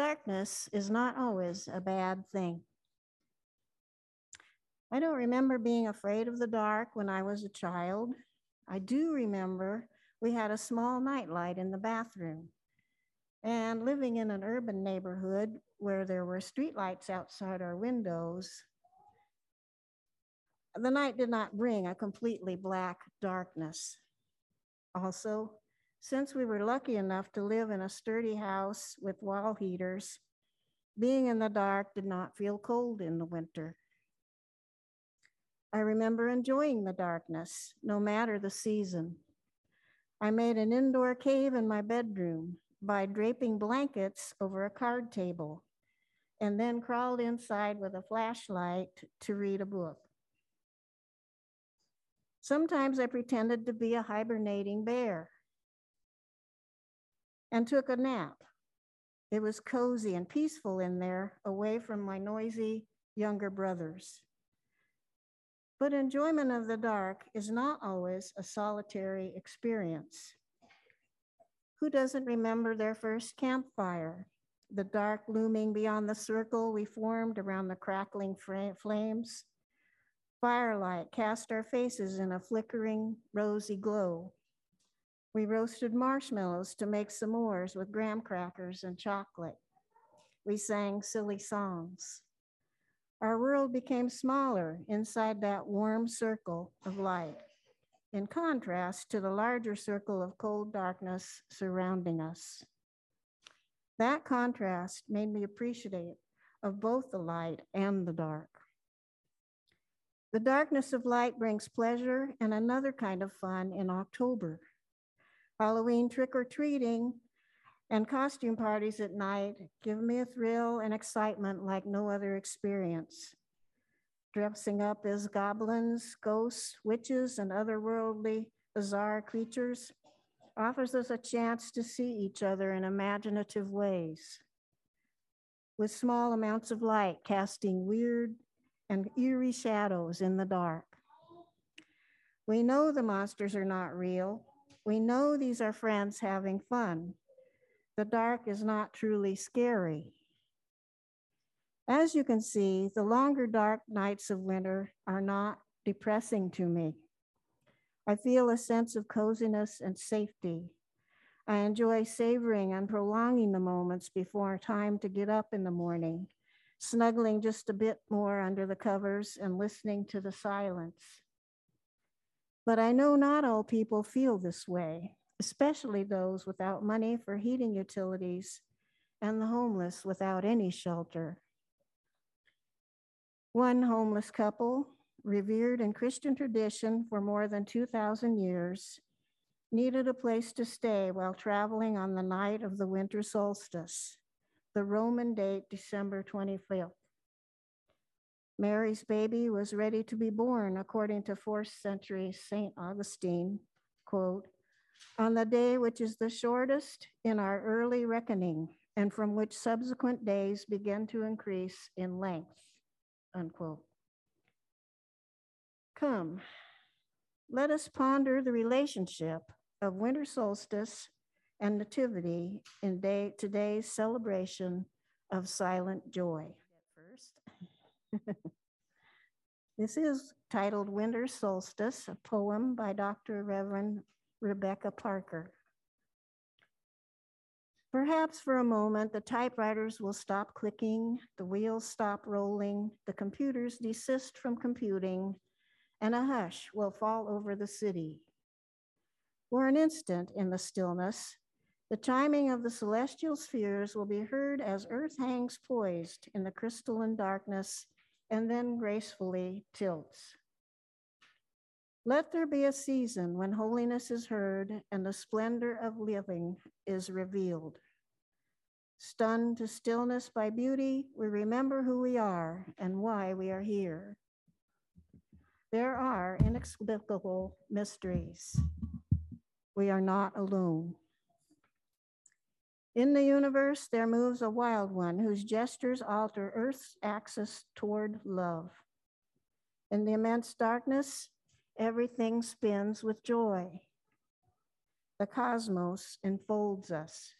Darkness is not always a bad thing. I don't remember being afraid of the dark when I was a child. I do remember we had a small nightlight in the bathroom. And living in an urban neighborhood where there were streetlights outside our windows, the night did not bring a completely black darkness. Also, since we were lucky enough to live in a sturdy house with wall heaters, being in the dark did not feel cold in the winter. I remember enjoying the darkness, no matter the season. I made an indoor cave in my bedroom by draping blankets over a card table and then crawled inside with a flashlight to read a book. Sometimes I pretended to be a hibernating bear and took a nap. It was cozy and peaceful in there, away from my noisy younger brothers. But enjoyment of the dark is not always a solitary experience. Who doesn't remember their first campfire? The dark looming beyond the circle we formed around the crackling flames. Firelight cast our faces in a flickering, rosy glow. We roasted marshmallows to make s'mores with graham crackers and chocolate. We sang silly songs. Our world became smaller inside that warm circle of light, in contrast to the larger circle of cold darkness surrounding us. That contrast made me appreciative of both the light and the dark. The darkness of light brings pleasure and another kind of fun in October. Halloween trick or treating and costume parties at night give me a thrill and excitement like no other experience. Dressing up as goblins, ghosts, witches, and otherworldly, bizarre creatures offers us a chance to see each other in imaginative ways. With small amounts of light casting weird and eerie shadows in the dark. We know the monsters are not real, we know these are friends having fun. The dark is not truly scary. As you can see, the longer dark nights of winter are not depressing to me. I feel a sense of coziness and safety. I enjoy savoring and prolonging the moments before time to get up in the morning, snuggling just a bit more under the covers and listening to the silence. But I know not all people feel this way, especially those without money for heating utilities and the homeless without any shelter. One homeless couple, revered in Christian tradition for more than 2,000 years, needed a place to stay while traveling on the night of the winter solstice, the Roman date December 25th. Mary's baby was ready to be born, according to fourth century St. Augustine, quote, on the day which is the shortest in our early reckoning, and from which subsequent days begin to increase in length, unquote. Come, let us ponder the relationship of winter solstice and nativity in day, today's celebration of silent joy. First. this is titled Winter Solstice, a poem by Dr. Reverend Rebecca Parker. Perhaps for a moment, the typewriters will stop clicking, the wheels stop rolling, the computers desist from computing, and a hush will fall over the city. For an instant in the stillness, the chiming of the celestial spheres will be heard as Earth hangs poised in the crystalline darkness and then gracefully tilts. Let there be a season when holiness is heard and the splendor of living is revealed. Stunned to stillness by beauty, we remember who we are and why we are here. There are inexplicable mysteries. We are not alone. In the universe, there moves a wild one whose gestures alter Earth's axis toward love. In the immense darkness, everything spins with joy. The cosmos enfolds us.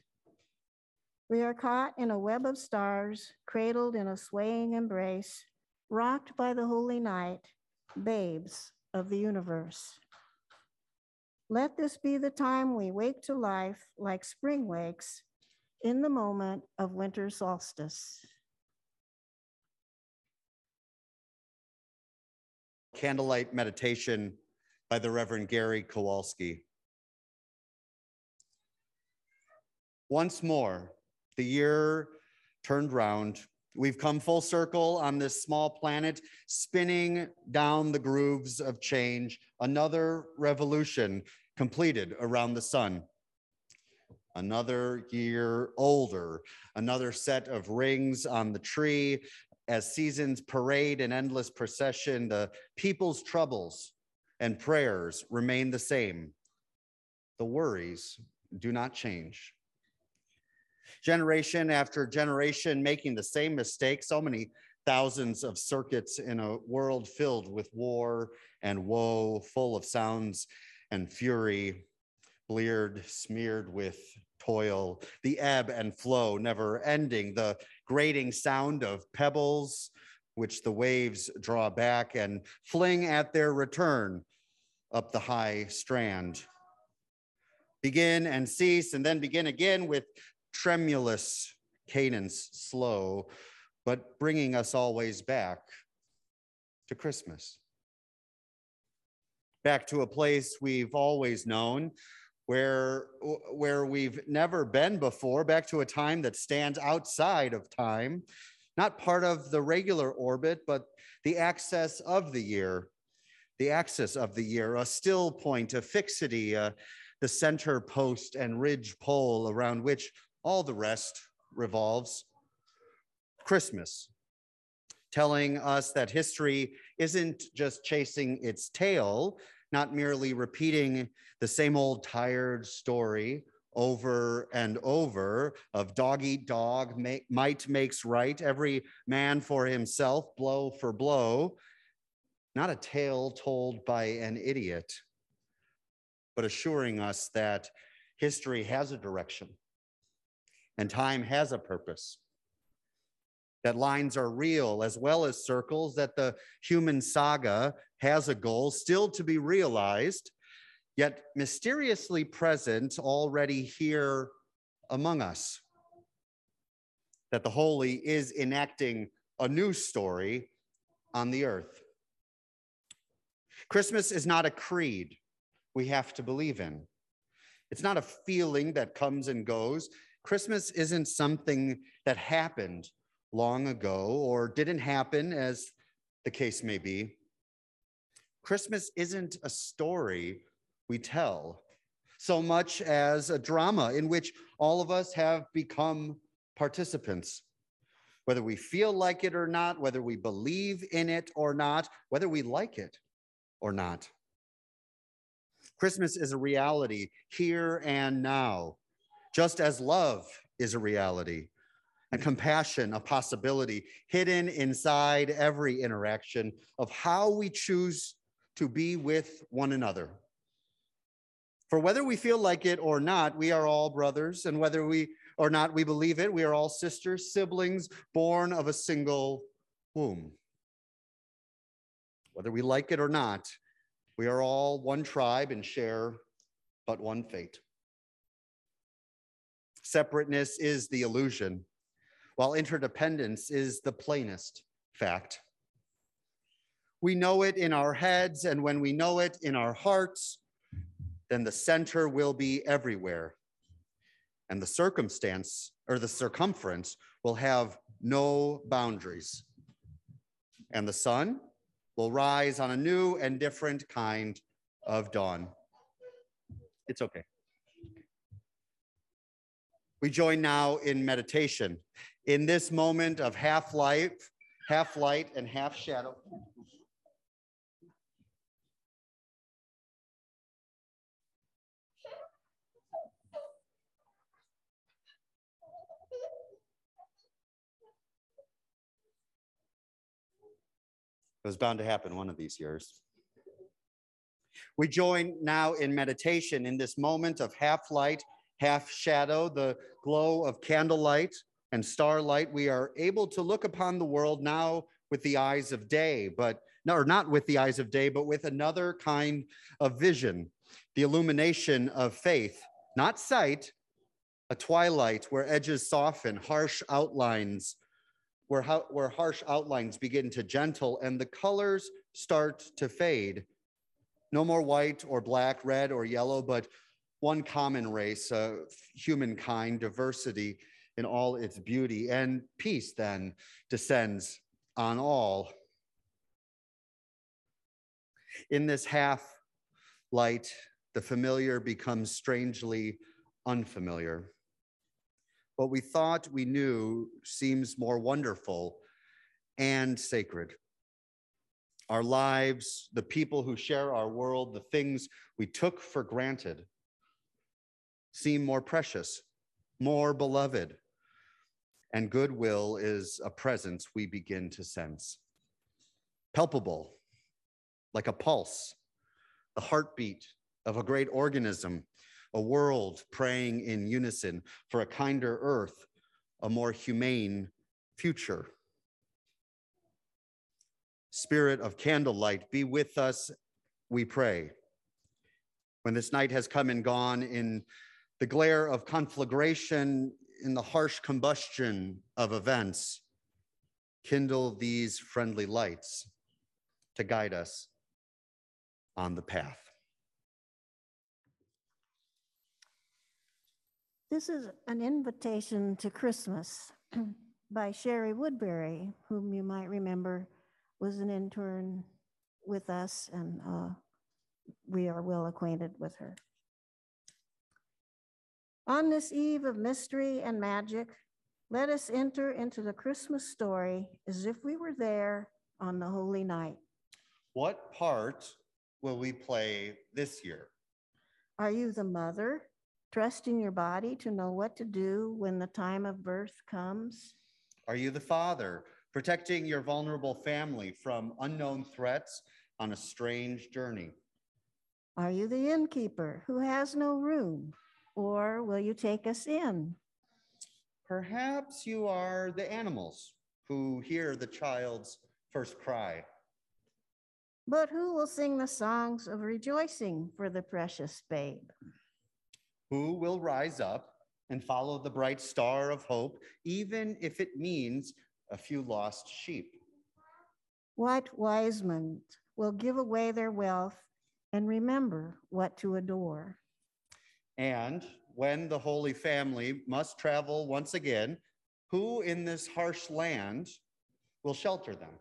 We are caught in a web of stars, cradled in a swaying embrace, rocked by the holy night, babes of the universe. Let this be the time we wake to life like spring wakes in the moment of winter solstice. Candlelight Meditation by the Reverend Gary Kowalski. Once more, the year turned round. We've come full circle on this small planet, spinning down the grooves of change, another revolution completed around the sun. Another year older, another set of rings on the tree. As seasons parade in endless procession, the people's troubles and prayers remain the same. The worries do not change generation after generation making the same mistake, so many thousands of circuits in a world filled with war and woe, full of sounds and fury, bleared, smeared with toil, the ebb and flow never ending, the grating sound of pebbles, which the waves draw back and fling at their return up the high strand. Begin and cease, and then begin again with tremulous cadence, slow, but bringing us always back to Christmas. Back to a place we've always known, where, where we've never been before, back to a time that stands outside of time, not part of the regular orbit, but the axis of the year, the axis of the year, a still point, a fixity, uh, the center post and ridge pole around which all the rest revolves. Christmas, telling us that history isn't just chasing its tail, not merely repeating the same old tired story over and over of dog eat dog, might makes right, every man for himself, blow for blow. Not a tale told by an idiot, but assuring us that history has a direction and time has a purpose. That lines are real as well as circles, that the human saga has a goal still to be realized, yet mysteriously present already here among us. That the holy is enacting a new story on the earth. Christmas is not a creed we have to believe in. It's not a feeling that comes and goes. Christmas isn't something that happened long ago or didn't happen, as the case may be. Christmas isn't a story we tell so much as a drama in which all of us have become participants. Whether we feel like it or not, whether we believe in it or not, whether we like it or not. Christmas is a reality here and now just as love is a reality and compassion a possibility hidden inside every interaction of how we choose to be with one another. For whether we feel like it or not, we are all brothers, and whether we or not we believe it, we are all sisters, siblings born of a single womb. Whether we like it or not, we are all one tribe and share but one fate. Separateness is the illusion, while interdependence is the plainest fact. We know it in our heads, and when we know it in our hearts, then the center will be everywhere. And the circumstance or the circumference will have no boundaries. And the sun will rise on a new and different kind of dawn. It's okay. We join now in meditation. In this moment of half life, half light, and half shadow. It was bound to happen one of these years. We join now in meditation in this moment of half light half shadow, the glow of candlelight and starlight, we are able to look upon the world now with the eyes of day, but no, or not with the eyes of day, but with another kind of vision, the illumination of faith, not sight, a twilight where edges soften, harsh outlines, where, where harsh outlines begin to gentle and the colors start to fade. No more white or black, red or yellow, but one common race, uh, humankind, diversity in all its beauty, and peace then descends on all. In this half light, the familiar becomes strangely unfamiliar. What we thought we knew seems more wonderful and sacred. Our lives, the people who share our world, the things we took for granted seem more precious, more beloved, and goodwill is a presence we begin to sense. Palpable, like a pulse, the heartbeat of a great organism, a world praying in unison for a kinder earth, a more humane future. Spirit of candlelight, be with us, we pray. When this night has come and gone in the glare of conflagration in the harsh combustion of events, kindle these friendly lights to guide us on the path. This is an invitation to Christmas by Sherry Woodbury, whom you might remember was an intern with us, and uh, we are well acquainted with her. On this eve of mystery and magic, let us enter into the Christmas story as if we were there on the holy night. What part will we play this year? Are you the mother, trusting your body to know what to do when the time of birth comes? Are you the father, protecting your vulnerable family from unknown threats on a strange journey? Are you the innkeeper who has no room, or will you take us in? Perhaps you are the animals who hear the child's first cry. But who will sing the songs of rejoicing for the precious babe? Who will rise up and follow the bright star of hope, even if it means a few lost sheep? What wise men will give away their wealth and remember what to adore? And when the Holy Family must travel once again, who in this harsh land will shelter them?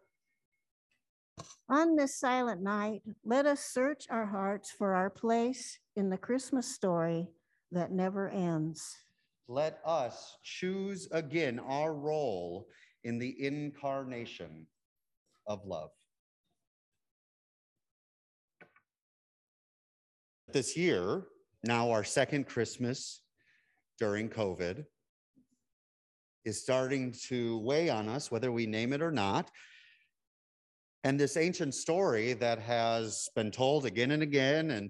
On this silent night, let us search our hearts for our place in the Christmas story that never ends. Let us choose again our role in the incarnation of love. This year, now our second Christmas during COVID is starting to weigh on us, whether we name it or not. And this ancient story that has been told again and again and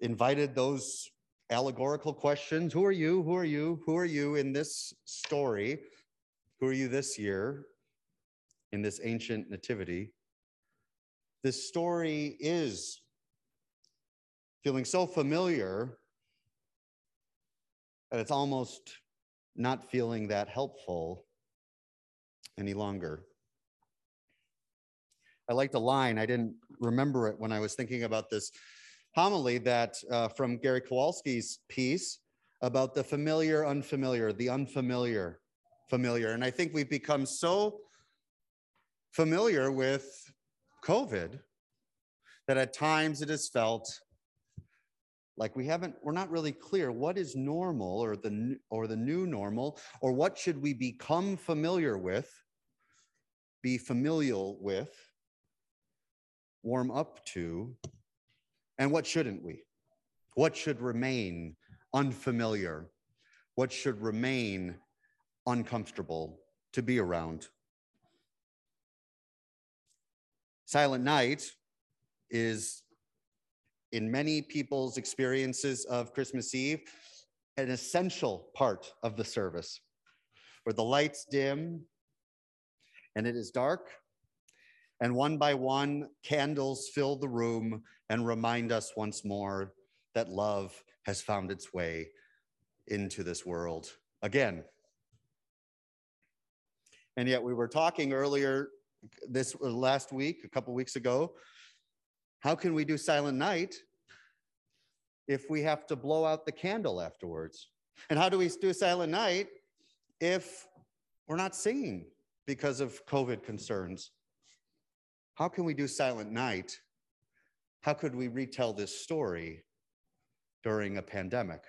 invited those allegorical questions who are you? Who are you? Who are you in this story? Who are you this year in this ancient nativity? This story is feeling so familiar that it's almost not feeling that helpful any longer. I liked a line, I didn't remember it when I was thinking about this homily that uh, from Gary Kowalski's piece about the familiar, unfamiliar, the unfamiliar, familiar. And I think we've become so familiar with COVID that at times it has felt like we haven't we're not really clear what is normal or the or the new normal or what should we become familiar with be familial with warm up to and what shouldn't we what should remain unfamiliar what should remain uncomfortable to be around silent night is in many people's experiences of Christmas Eve, an essential part of the service where the lights dim and it is dark. And one by one, candles fill the room and remind us once more that love has found its way into this world again. And yet, we were talking earlier this uh, last week, a couple weeks ago. How can we do Silent Night if we have to blow out the candle afterwards? And how do we do Silent Night if we're not singing because of COVID concerns? How can we do Silent Night? How could we retell this story during a pandemic?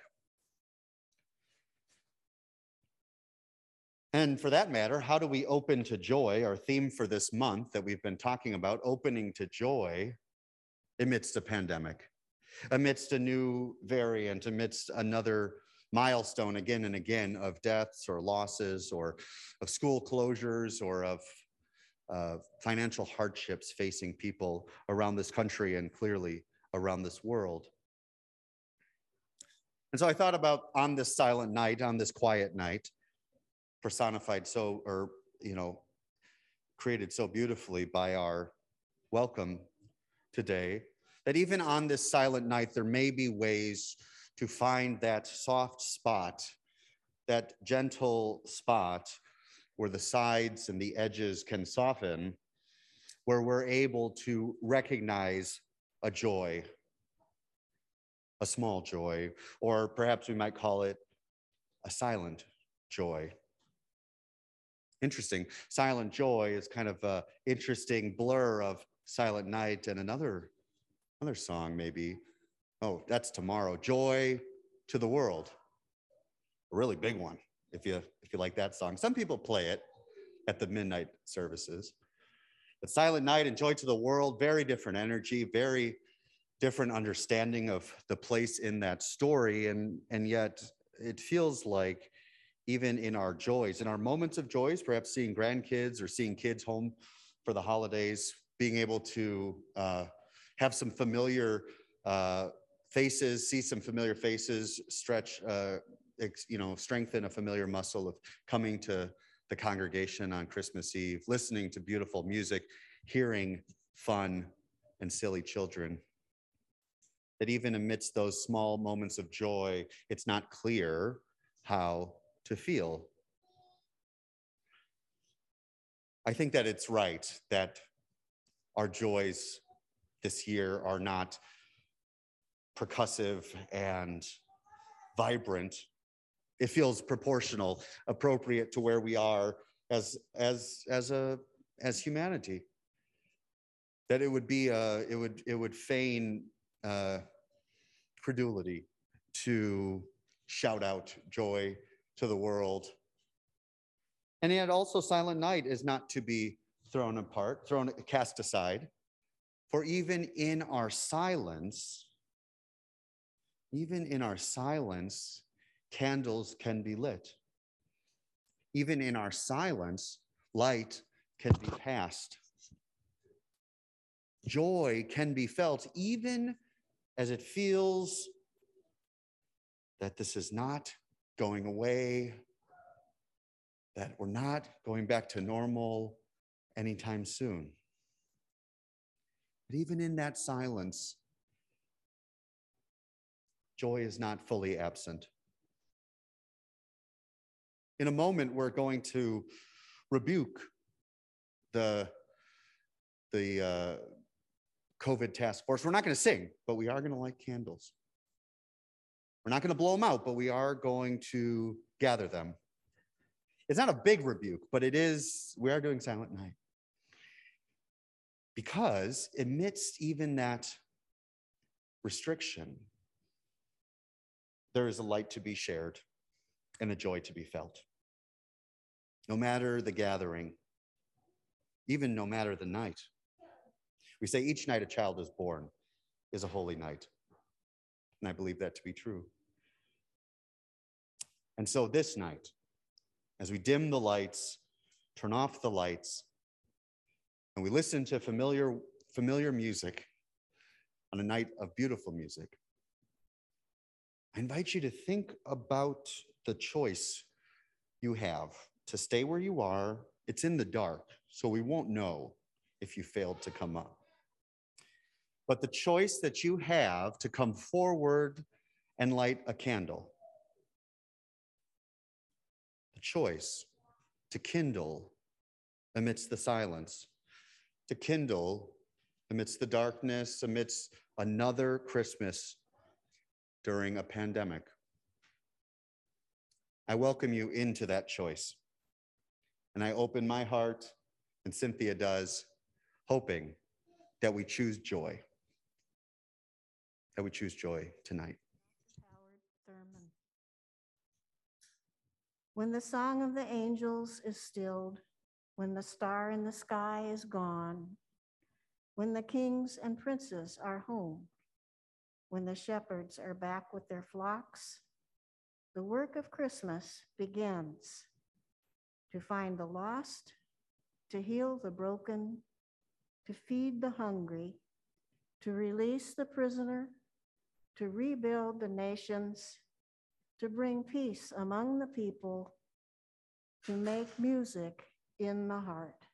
And for that matter, how do we open to joy? Our theme for this month that we've been talking about, opening to joy amidst a pandemic, amidst a new variant, amidst another milestone again and again of deaths or losses or of school closures or of uh, financial hardships facing people around this country and clearly around this world. And so I thought about on this silent night, on this quiet night, personified so, or, you know, created so beautifully by our welcome today, that even on this silent night, there may be ways to find that soft spot, that gentle spot where the sides and the edges can soften, where we're able to recognize a joy, a small joy, or perhaps we might call it a silent joy interesting. Silent Joy is kind of a interesting blur of Silent Night and another another song maybe. Oh, that's tomorrow. Joy to the world. A really big one if you if you like that song. Some people play it at the midnight services. But Silent Night and Joy to the World, very different energy, very different understanding of the place in that story and and yet it feels like even in our joys, in our moments of joys, perhaps seeing grandkids or seeing kids home for the holidays, being able to uh, have some familiar uh, faces, see some familiar faces, stretch, uh, you know, strengthen a familiar muscle of coming to the congregation on Christmas Eve, listening to beautiful music, hearing fun and silly children. That even amidst those small moments of joy, it's not clear how to feel. I think that it's right that our joys this year are not percussive and vibrant. It feels proportional, appropriate to where we are as as as a as humanity. That it would be a, it would it would feign uh, credulity to shout out joy to the world. And yet also Silent Night is not to be thrown apart, thrown cast aside. For even in our silence, even in our silence, candles can be lit. Even in our silence, light can be passed. Joy can be felt even as it feels that this is not going away, that we're not going back to normal anytime soon. But even in that silence, joy is not fully absent. In a moment, we're going to rebuke the, the uh, COVID task force. We're not going to sing, but we are going to light candles. We're not going to blow them out, but we are going to gather them. It's not a big rebuke, but it is, we are doing Silent Night. Because amidst even that restriction, there is a light to be shared and a joy to be felt. No matter the gathering, even no matter the night. We say each night a child is born is a holy night. And I believe that to be true. And so this night, as we dim the lights, turn off the lights, and we listen to familiar, familiar music on a night of beautiful music, I invite you to think about the choice you have to stay where you are. It's in the dark, so we won't know if you failed to come up. But the choice that you have to come forward and light a candle. The choice to kindle amidst the silence, to kindle amidst the darkness, amidst another Christmas during a pandemic. I welcome you into that choice. And I open my heart, and Cynthia does, hoping that we choose joy. That we choose joy tonight. When the song of the angels is stilled, when the star in the sky is gone, when the kings and princes are home, when the shepherds are back with their flocks, the work of Christmas begins to find the lost, to heal the broken, to feed the hungry, to release the prisoner, to rebuild the nations, to bring peace among the people, to make music in the heart.